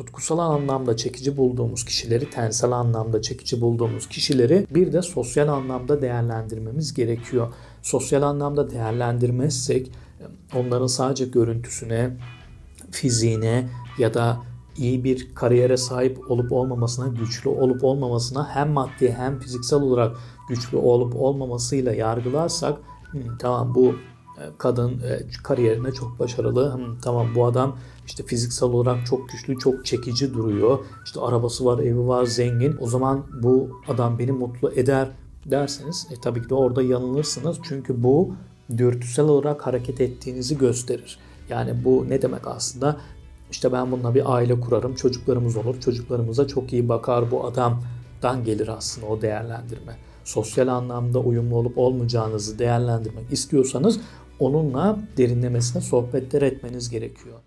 tutkusal anlamda çekici bulduğumuz kişileri, tensel anlamda çekici bulduğumuz kişileri bir de sosyal anlamda değerlendirmemiz gerekiyor. Sosyal anlamda değerlendirmezsek onların sadece görüntüsüne, fiziğine ya da iyi bir kariyere sahip olup olmamasına, güçlü olup olmamasına hem maddi hem fiziksel olarak güçlü olup olmamasıyla yargılarsak "Hmm, tamam bu kadın e, kariyerine çok başarılı. Hmm, tamam bu adam işte fiziksel olarak çok güçlü, çok çekici duruyor. İşte arabası var, evi var, zengin. O zaman bu adam beni mutlu eder derseniz e, tabii ki de orada yanılırsınız. Çünkü bu dürtüsel olarak hareket ettiğinizi gösterir. Yani bu ne demek aslında? İşte ben bununla bir aile kurarım, çocuklarımız olur, çocuklarımıza çok iyi bakar bu adamdan gelir aslında o değerlendirme. Sosyal anlamda uyumlu olup olmayacağınızı değerlendirmek istiyorsanız onunla derinlemesine sohbetler etmeniz gerekiyor.